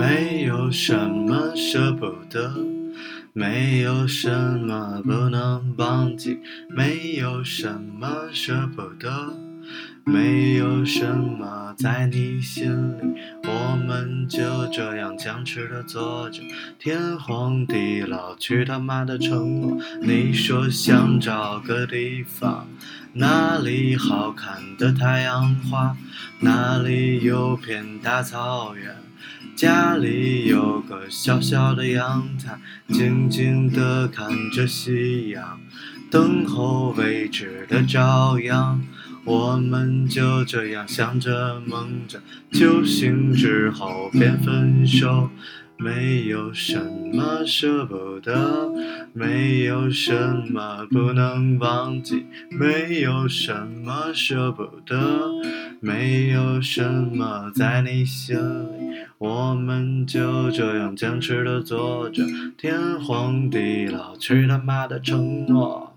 没有什么舍不得，没有什么不能忘记，没有什么舍不得，没有什么在你心里，们就这样僵持的坐着，天荒地老，去他妈的承诺。你说想找个地方，哪里好看的太阳花，哪里有片大草原。家里有个小小的阳台，静静地看着夕阳，等候未知的朝阳。我们就这样想着梦着，酒醒之后便分手。没有什么舍不得，没有什么不能忘记，没有什么舍不得，没有什么在你心里，我们就这样僵持的坐着，天荒地老，去他妈的承诺。